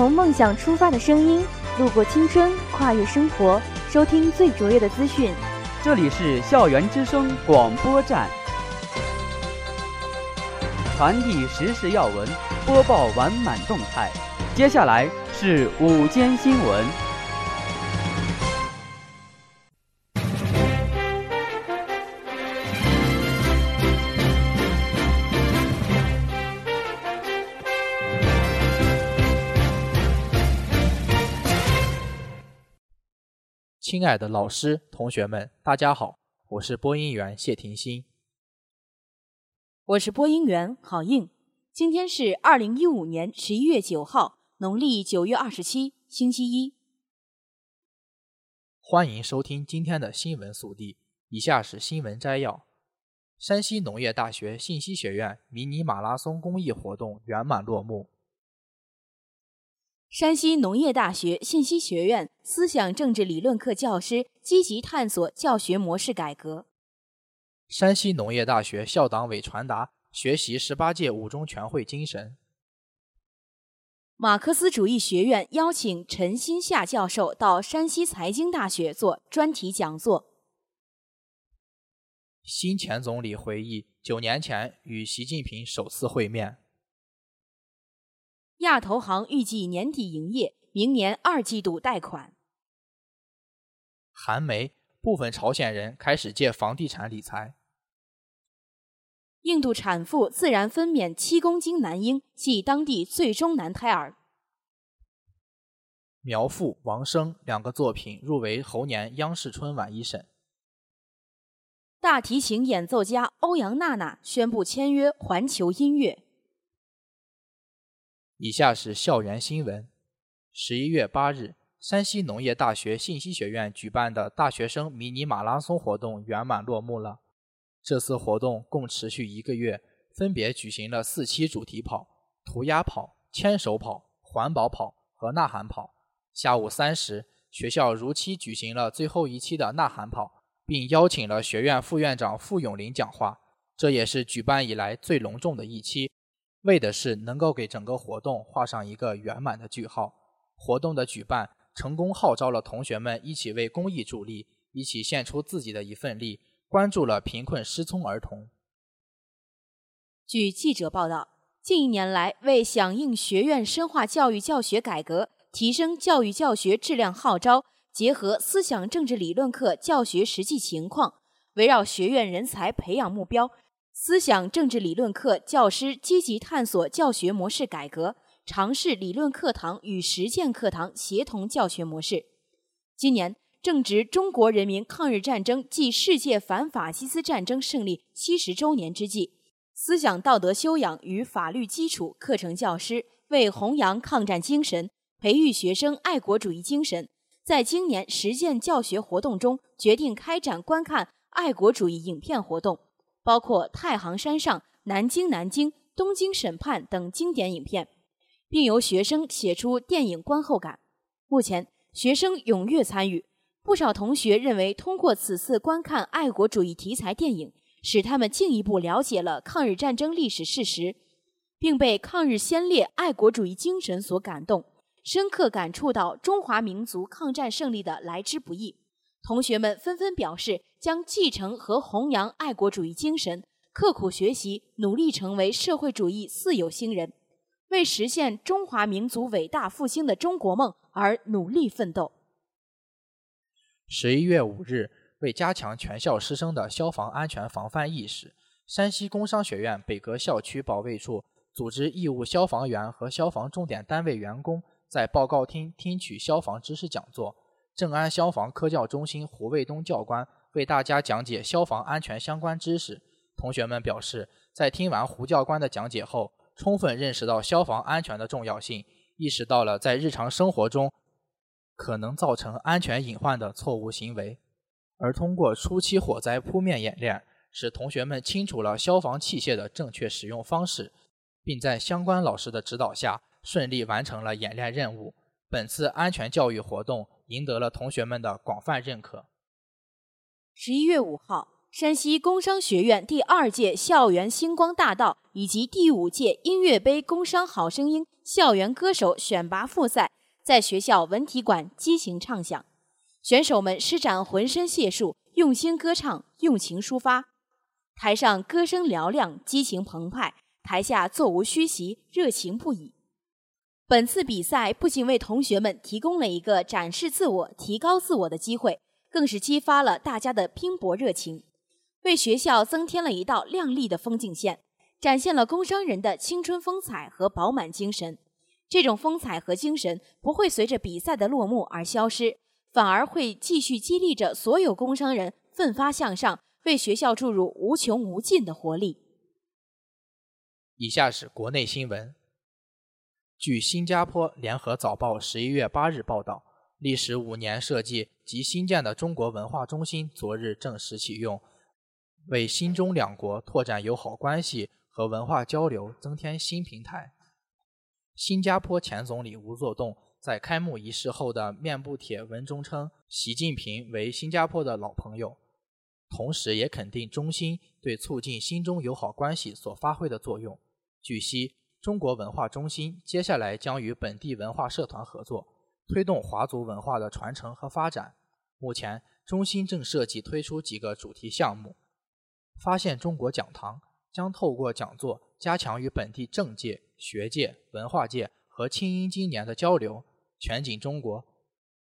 从梦想出发的声音，路过青春，跨越生活，收听最卓越的资讯。这里是校园之声广播站，传递时事要闻，播报完满动态。接下来是午间新闻。亲爱的老师、同学们，大家好，我是播音员谢婷欣。我是播音员郝应。今天是二零一五年十一月九号，农历九月二十七，星期一。欢迎收听今天的新闻速递。以下是新闻摘要：山西农业大学信息学院迷你马拉松公益活动圆满落幕。山西农业大学信息学院思想政治理论课教师积极探索教学模式改革。山西农业大学校党委传达学习十八届五中全会精神。马克思主义学院邀请陈新夏教授到山西财经大学做专题讲座。新前总理回忆九年前与习近平首次会面。亚投行预计年底营业，明年二季度贷款。韩媒部分朝鲜人开始借房地产理财。印度产妇自然分娩七公斤男婴，系当地最终男胎儿。苗阜、王声两个作品入围猴年央视春晚一审。大提琴演奏家欧阳娜娜宣布签约环球音乐。以下是校园新闻。十一月八日，山西农业大学信息学院举办的大学生迷你马拉松活动圆满落幕了。这次活动共持续一个月，分别举行了四期主题跑、涂鸦跑、牵手跑、环保跑和呐喊跑。下午三时，学校如期举行了最后一期的呐喊跑，并邀请了学院副院长傅永林讲话。这也是举办以来最隆重的一期。为的是能够给整个活动画上一个圆满的句号。活动的举办成功号召了同学们一起为公益助力，一起献出自己的一份力，关注了贫困失聪儿童。据记者报道，近一年来，为响应学院深化教育教学改革、提升教育教学质量号召，结合思想政治理论课教学实际情况，围绕学院人才培养目标。思想政治理论课教师积极探索教学模式改革，尝试理论课堂与实践课堂协同教学模式。今年正值中国人民抗日战争暨世界反法西斯战争胜利七十周年之际，思想道德修养与法律基础课程教师为弘扬抗战精神、培育学生爱国主义精神，在今年实践教学活动中，决定开展观看爱国主义影片活动。包括《太行山上》《南京南京》《东京审判》等经典影片，并由学生写出电影观后感。目前，学生踊跃参与，不少同学认为，通过此次观看爱国主义题材电影，使他们进一步了解了抗日战争历史事实，并被抗日先烈爱国主义精神所感动，深刻感触到中华民族抗战胜利的来之不易。同学们纷纷表示，将继承和弘扬爱国主义精神，刻苦学习，努力成为社会主义四有新人，为实现中华民族伟大复兴的中国梦而努力奋斗。十一月五日，为加强全校师生的消防安全防范意识，山西工商学院北阁校区保卫处组织义务消防员和消防重点单位员工在报告厅听取消防知识讲座。正安消防科教中心胡卫东教官为大家讲解消防安全相关知识。同学们表示，在听完胡教官的讲解后，充分认识到消防安全的重要性，意识到了在日常生活中可能造成安全隐患的错误行为。而通过初期火灾扑灭演练，使同学们清楚了消防器械的正确使用方式，并在相关老师的指导下顺利完成了演练任务。本次安全教育活动。赢得了同学们的广泛认可。十一月五号，山西工商学院第二届校园星光大道以及第五届音乐杯工商好声音校园歌手选拔复赛在学校文体馆激情唱响，选手们施展浑身解数，用心歌唱，用情抒发。台上歌声嘹亮，激情澎湃；台下座无虚席，热情不已。本次比赛不仅为同学们提供了一个展示自我、提高自我的机会，更是激发了大家的拼搏热情，为学校增添了一道亮丽的风景线，展现了工商人的青春风采和饱满精神。这种风采和精神不会随着比赛的落幕而消失，反而会继续激励着所有工商人奋发向上。为学校注入无穷无尽的活力。以下是国内新闻。据新加坡联合早报十一月八日报道，历时五年设计及新建的中国文化中心昨日正式启用，为新中两国拓展友好关系和文化交流增添新平台。新加坡前总理吴作栋在开幕仪式后的面部帖文中称：“习近平为新加坡的老朋友。”同时，也肯定中心对促进新中友好关系所发挥的作用。据悉，中国文化中心接下来将与本地文化社团合作，推动华族文化的传承和发展。目前，中心正设计推出几个主题项目：发现中国讲堂将透过讲座加强与本地政界、学界、文化界和青音今年的交流；全景中国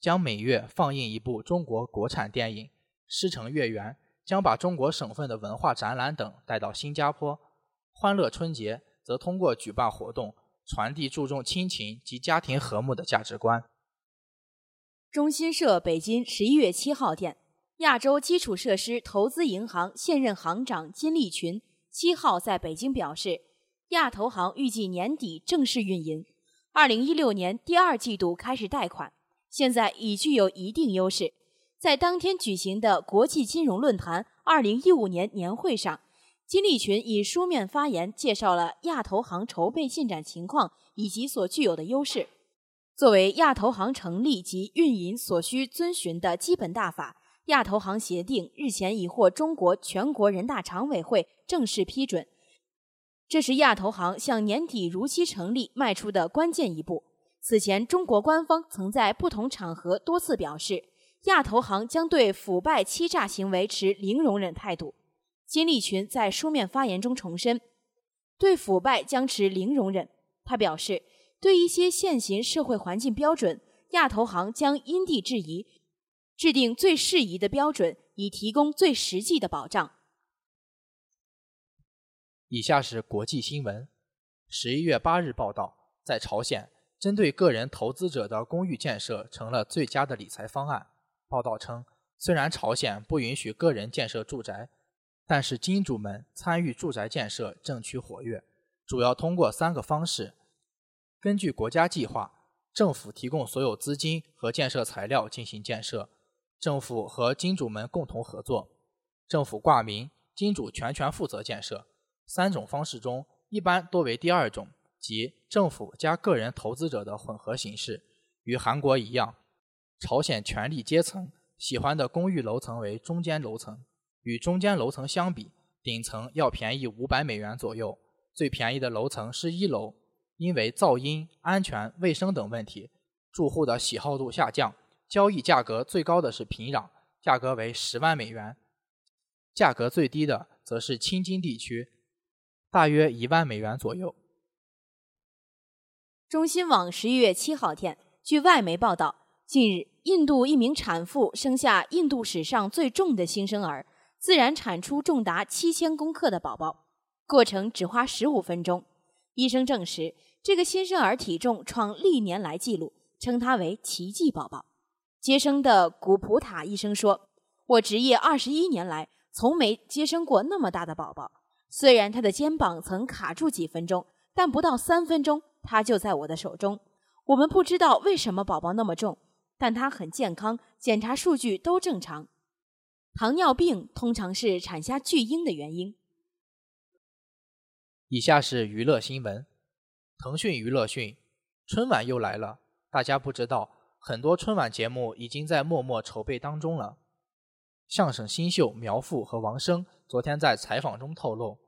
将每月放映一部中国国产电影；师承月圆。将把中国省份的文化展览等带到新加坡。欢乐春节则通过举办活动，传递注重亲情及家庭和睦的价值观。中新社北京十一月七号电，亚洲基础设施投资银行现任行长金立群七号在北京表示，亚投行预计年底正式运营，二零一六年第二季度开始贷款，现在已具有一定优势。在当天举行的国际金融论坛二零一五年年会上，金立群以书面发言介绍了亚投行筹备进展情况以及所具有的优势。作为亚投行成立及运营所需遵循的基本大法，亚投行协定日前已获中国全国人大常委会正式批准。这是亚投行向年底如期成立迈出的关键一步。此前，中国官方曾在不同场合多次表示。亚投行将对腐败欺诈行为持零容忍态度。金立群在书面发言中重申，对腐败将持零容忍。他表示，对一些现行社会环境标准，亚投行将因地制宜，制定最适宜的标准，以提供最实际的保障。以下是国际新闻。十一月八日报道，在朝鲜，针对个人投资者的公寓建设成了最佳的理财方案。报道称，虽然朝鲜不允许个人建设住宅，但是金主们参与住宅建设正趋活跃，主要通过三个方式：根据国家计划，政府提供所有资金和建设材料进行建设；政府和金主们共同合作；政府挂名，金主全权负责建设。三种方式中，一般多为第二种，即政府加个人投资者的混合形式。与韩国一样。朝鲜权力阶层喜欢的公寓楼层为中间楼层，与中间楼层相比，顶层要便宜五百美元左右。最便宜的楼层是一楼，因为噪音、安全、卫生等问题，住户的喜好度下降。交易价格最高的是平壤，价格为十万美元；价格最低的则是青金地区，大约一万美元左右。中新网十一月七号电，据外媒报道。近日，印度一名产妇生下印度史上最重的新生儿，自然产出重达七千公克的宝宝，过程只花十五分钟。医生证实，这个新生儿体重创历年来纪录，称他为“奇迹宝宝”。接生的古普塔医生说：“我执业二十一年来，从没接生过那么大的宝宝。虽然他的肩膀曾卡住几分钟，但不到三分钟，他就在我的手中。我们不知道为什么宝宝那么重。”但他很健康，检查数据都正常。糖尿病通常是产下巨婴的原因。以下是娱乐新闻：腾讯娱乐讯，春晚又来了。大家不知道，很多春晚节目已经在默默筹备当中了。相声新秀苗阜和王声昨天在采访中透露，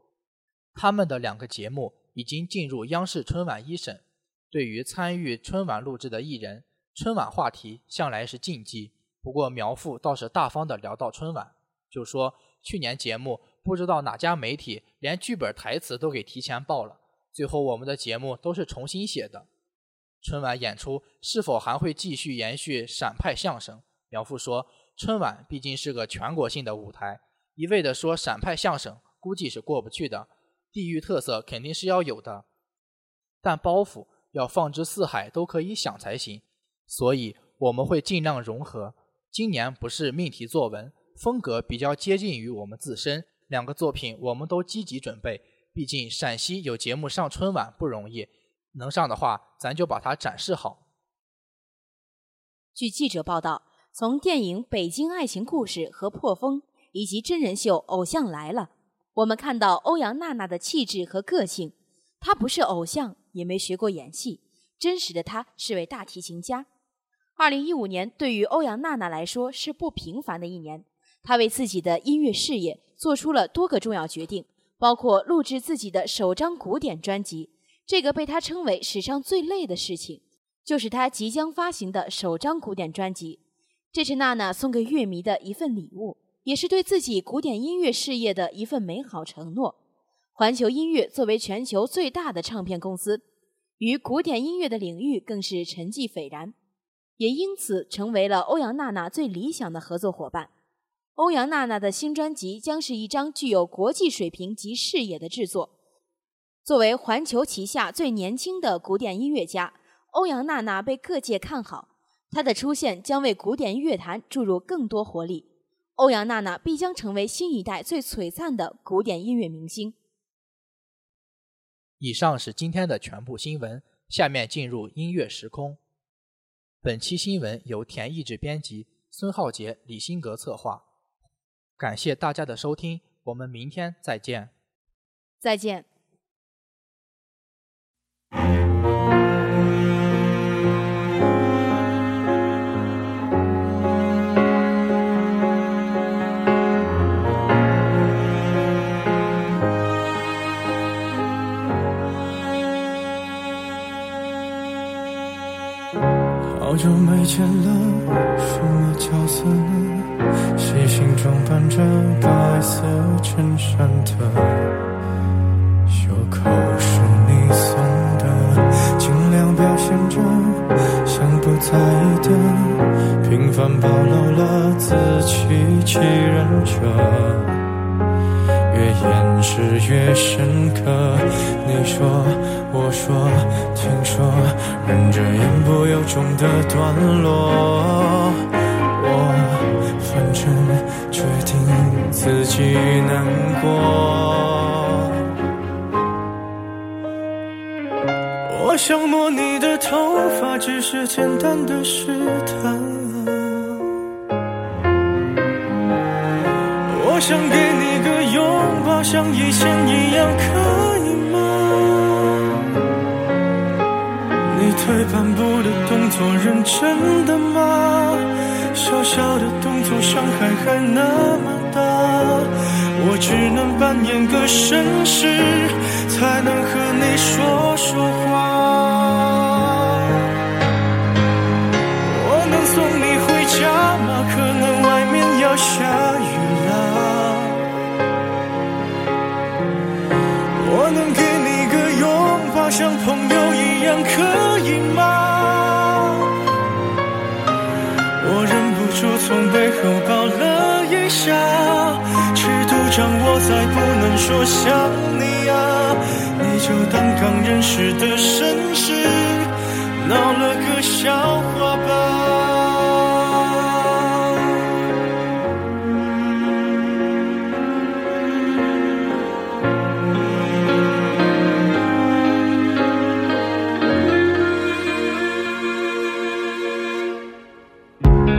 他们的两个节目已经进入央视春晚一审。对于参与春晚录制的艺人，春晚话题向来是禁忌。不过苗阜倒是大方的聊到春晚，就说去年节目不知道哪家媒体连剧本台词都给提前报了，最后我们的节目都是重新写的。春晚演出是否还会继续延续陕派相声？苗阜说。春晚毕竟是个全国性的舞台，一味的说陕派相声，估计是过不去的。地域特色肯定是要有的，但包袱要放之四海都可以想才行。所以我们会尽量融合。今年不是命题作文，风格比较接近于我们自身。两个作品我们都积极准备，毕竟陕西有节目上春晚不容易，能上的话，咱就把它展示好。据记者报道。从电影《北京爱情故事》和《破风》，以及真人秀《偶像来了》，我们看到欧阳娜娜的气质和个性。她不是偶像，也没学过演戏，真实的她是位大提琴家。二零一五年对于欧阳娜娜来说是不平凡的一年，她为自己的音乐事业做出了多个重要决定，包括录制自己的首张古典专辑。这个被他称为史上最累的事情，就是他即将发行的首张古典专辑。这是娜娜送给乐迷的一份礼物，也是对自己古典音乐事业的一份美好承诺。环球音乐作为全球最大的唱片公司，与古典音乐的领域更是沉寂斐然，也因此成为了欧阳娜娜最理想的合作伙伴。欧阳娜娜的新专辑将是一张具有国际水平及视野的制作。作为环球旗下最年轻的古典音乐家，欧阳娜娜被各界看好。她的出现将为古典乐坛注入更多活力，欧阳娜娜必将成为新一代最璀璨的古典音乐明星。以上是今天的全部新闻，下面进入音乐时空。本期新闻由田毅志编辑，孙浩杰、李新格策划。感谢大家的收听，我们明天再见。再见。好久没见了，什么角色呢？心中扮着白色衬衫的，袖口是你送的，尽量表现着像不在意的，平凡暴露了自欺欺人者。越掩饰越深刻。你说，我说，听说，忍着言不由衷的段落。反正决定自己难过。我想摸你的头发，只是简单的试探。我想给你个拥抱，像以前一样，可以吗？你退半步的动作，认真的吗？小小的动作，伤害还那么大。我只能扮演个绅士，才能和你说说话。说想你啊你就当刚认识的绅士闹了个笑话吧。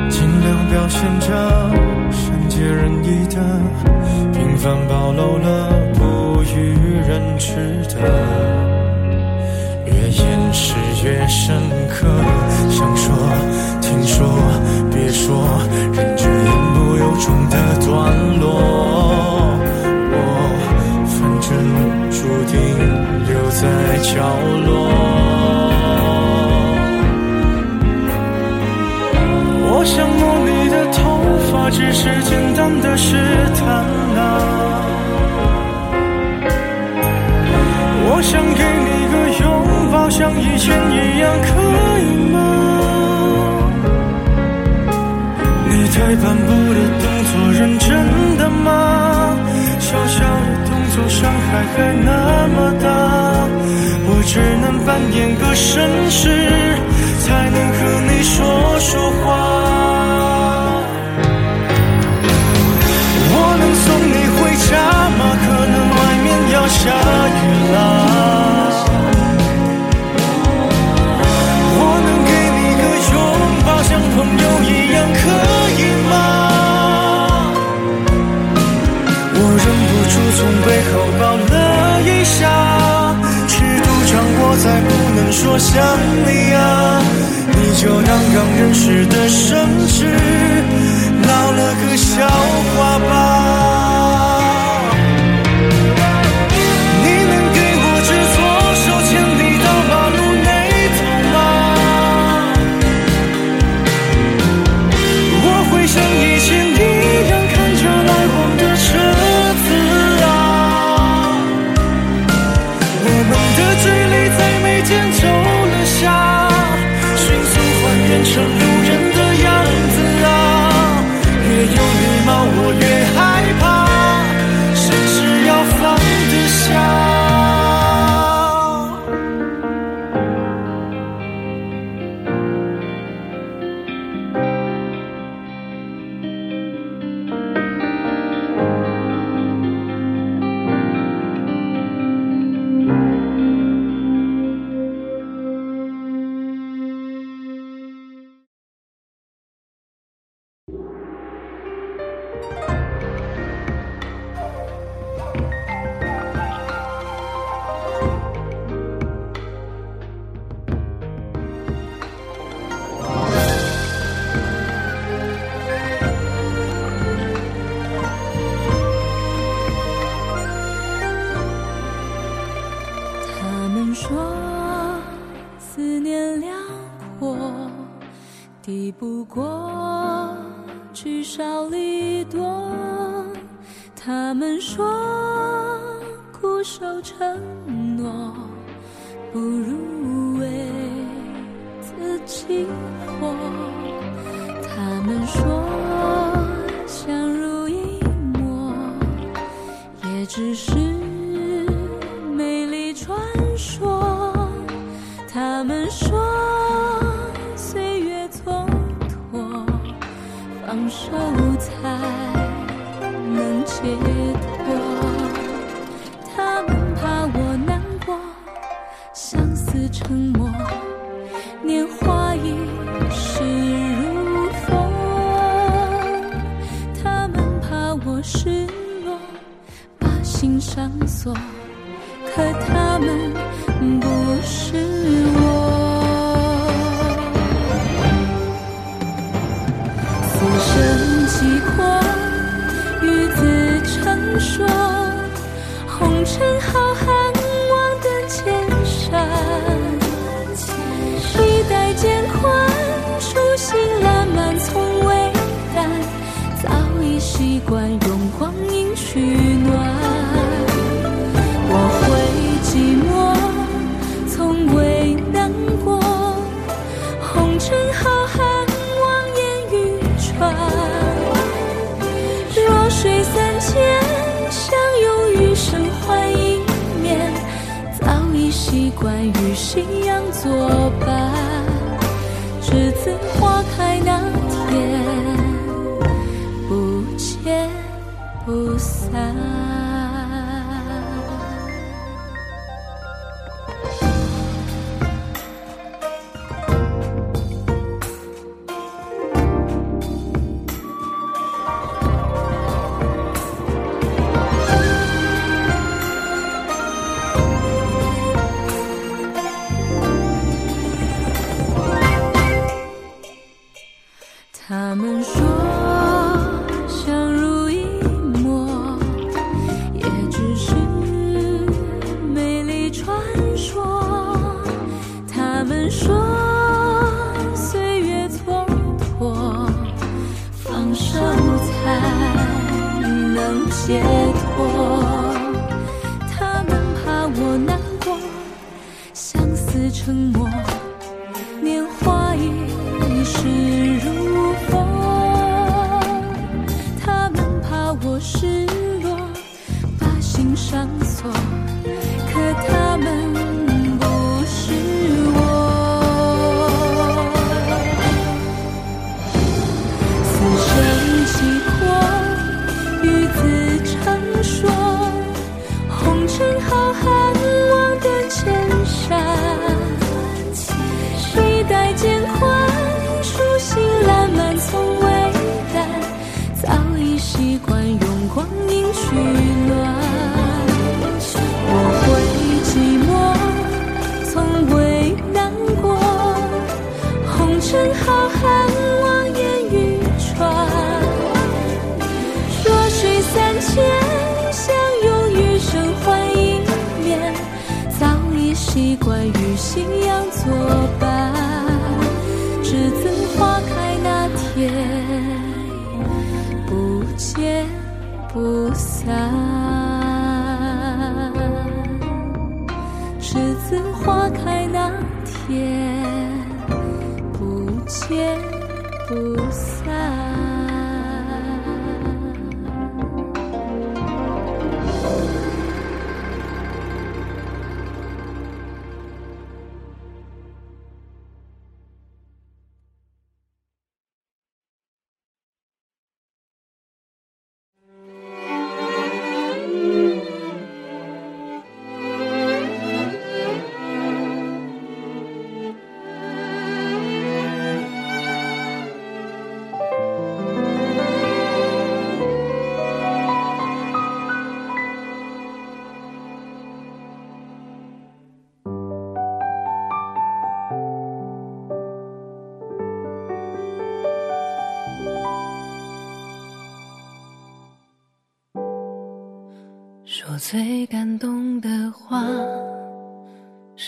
尽量表现着善解人意的平凡暴露了不与人知的，越掩饰越深刻。想说，听说，别说，忍着言不由衷的段落，我反正注定留在角落。我想摸你的头发，只是简单的试探啊。我想给你个拥抱，像以前一样，可以吗？你退半步的动作，认真的吗？小小的动作，伤害还那么大，我只能扮演个绅士，才能和你说下雨啦。我能给你个拥抱，像朋友一样，可以吗？我忍不住从背后抱了一下，尺度掌握在不能说想你啊，你就当刚认识的绅士，闹了个笑话吧。敌不过聚少离多。他们说固守承诺，不如千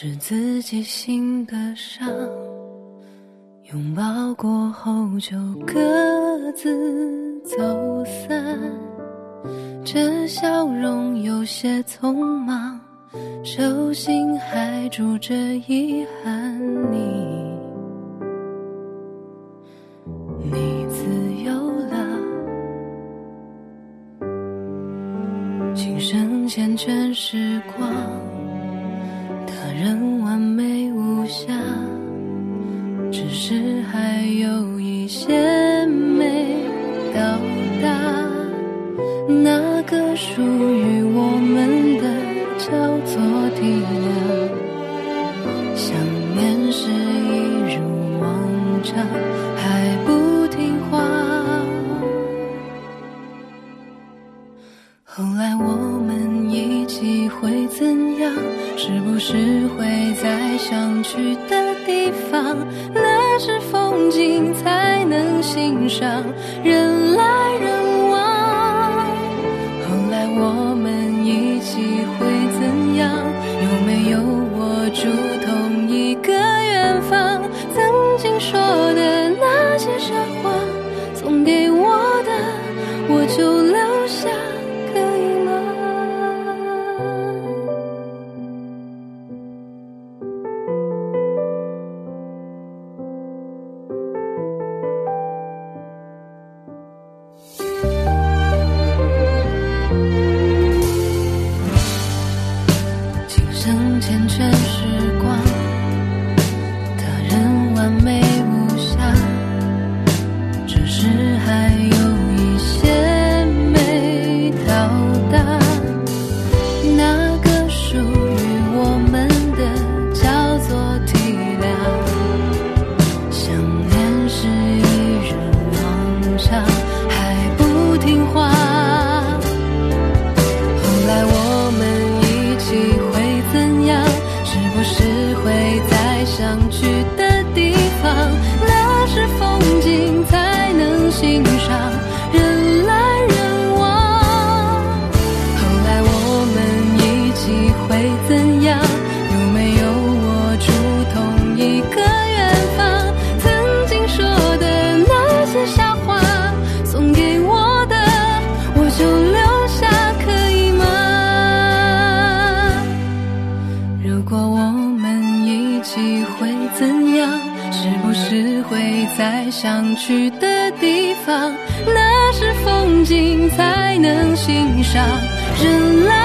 是自己心的伤，拥抱过后就各自走散，这笑容有些匆忙，手心还住着遗憾你。人来人往。如果我们一起会怎样是不是会在想去的地方？那是风景才能欣赏人来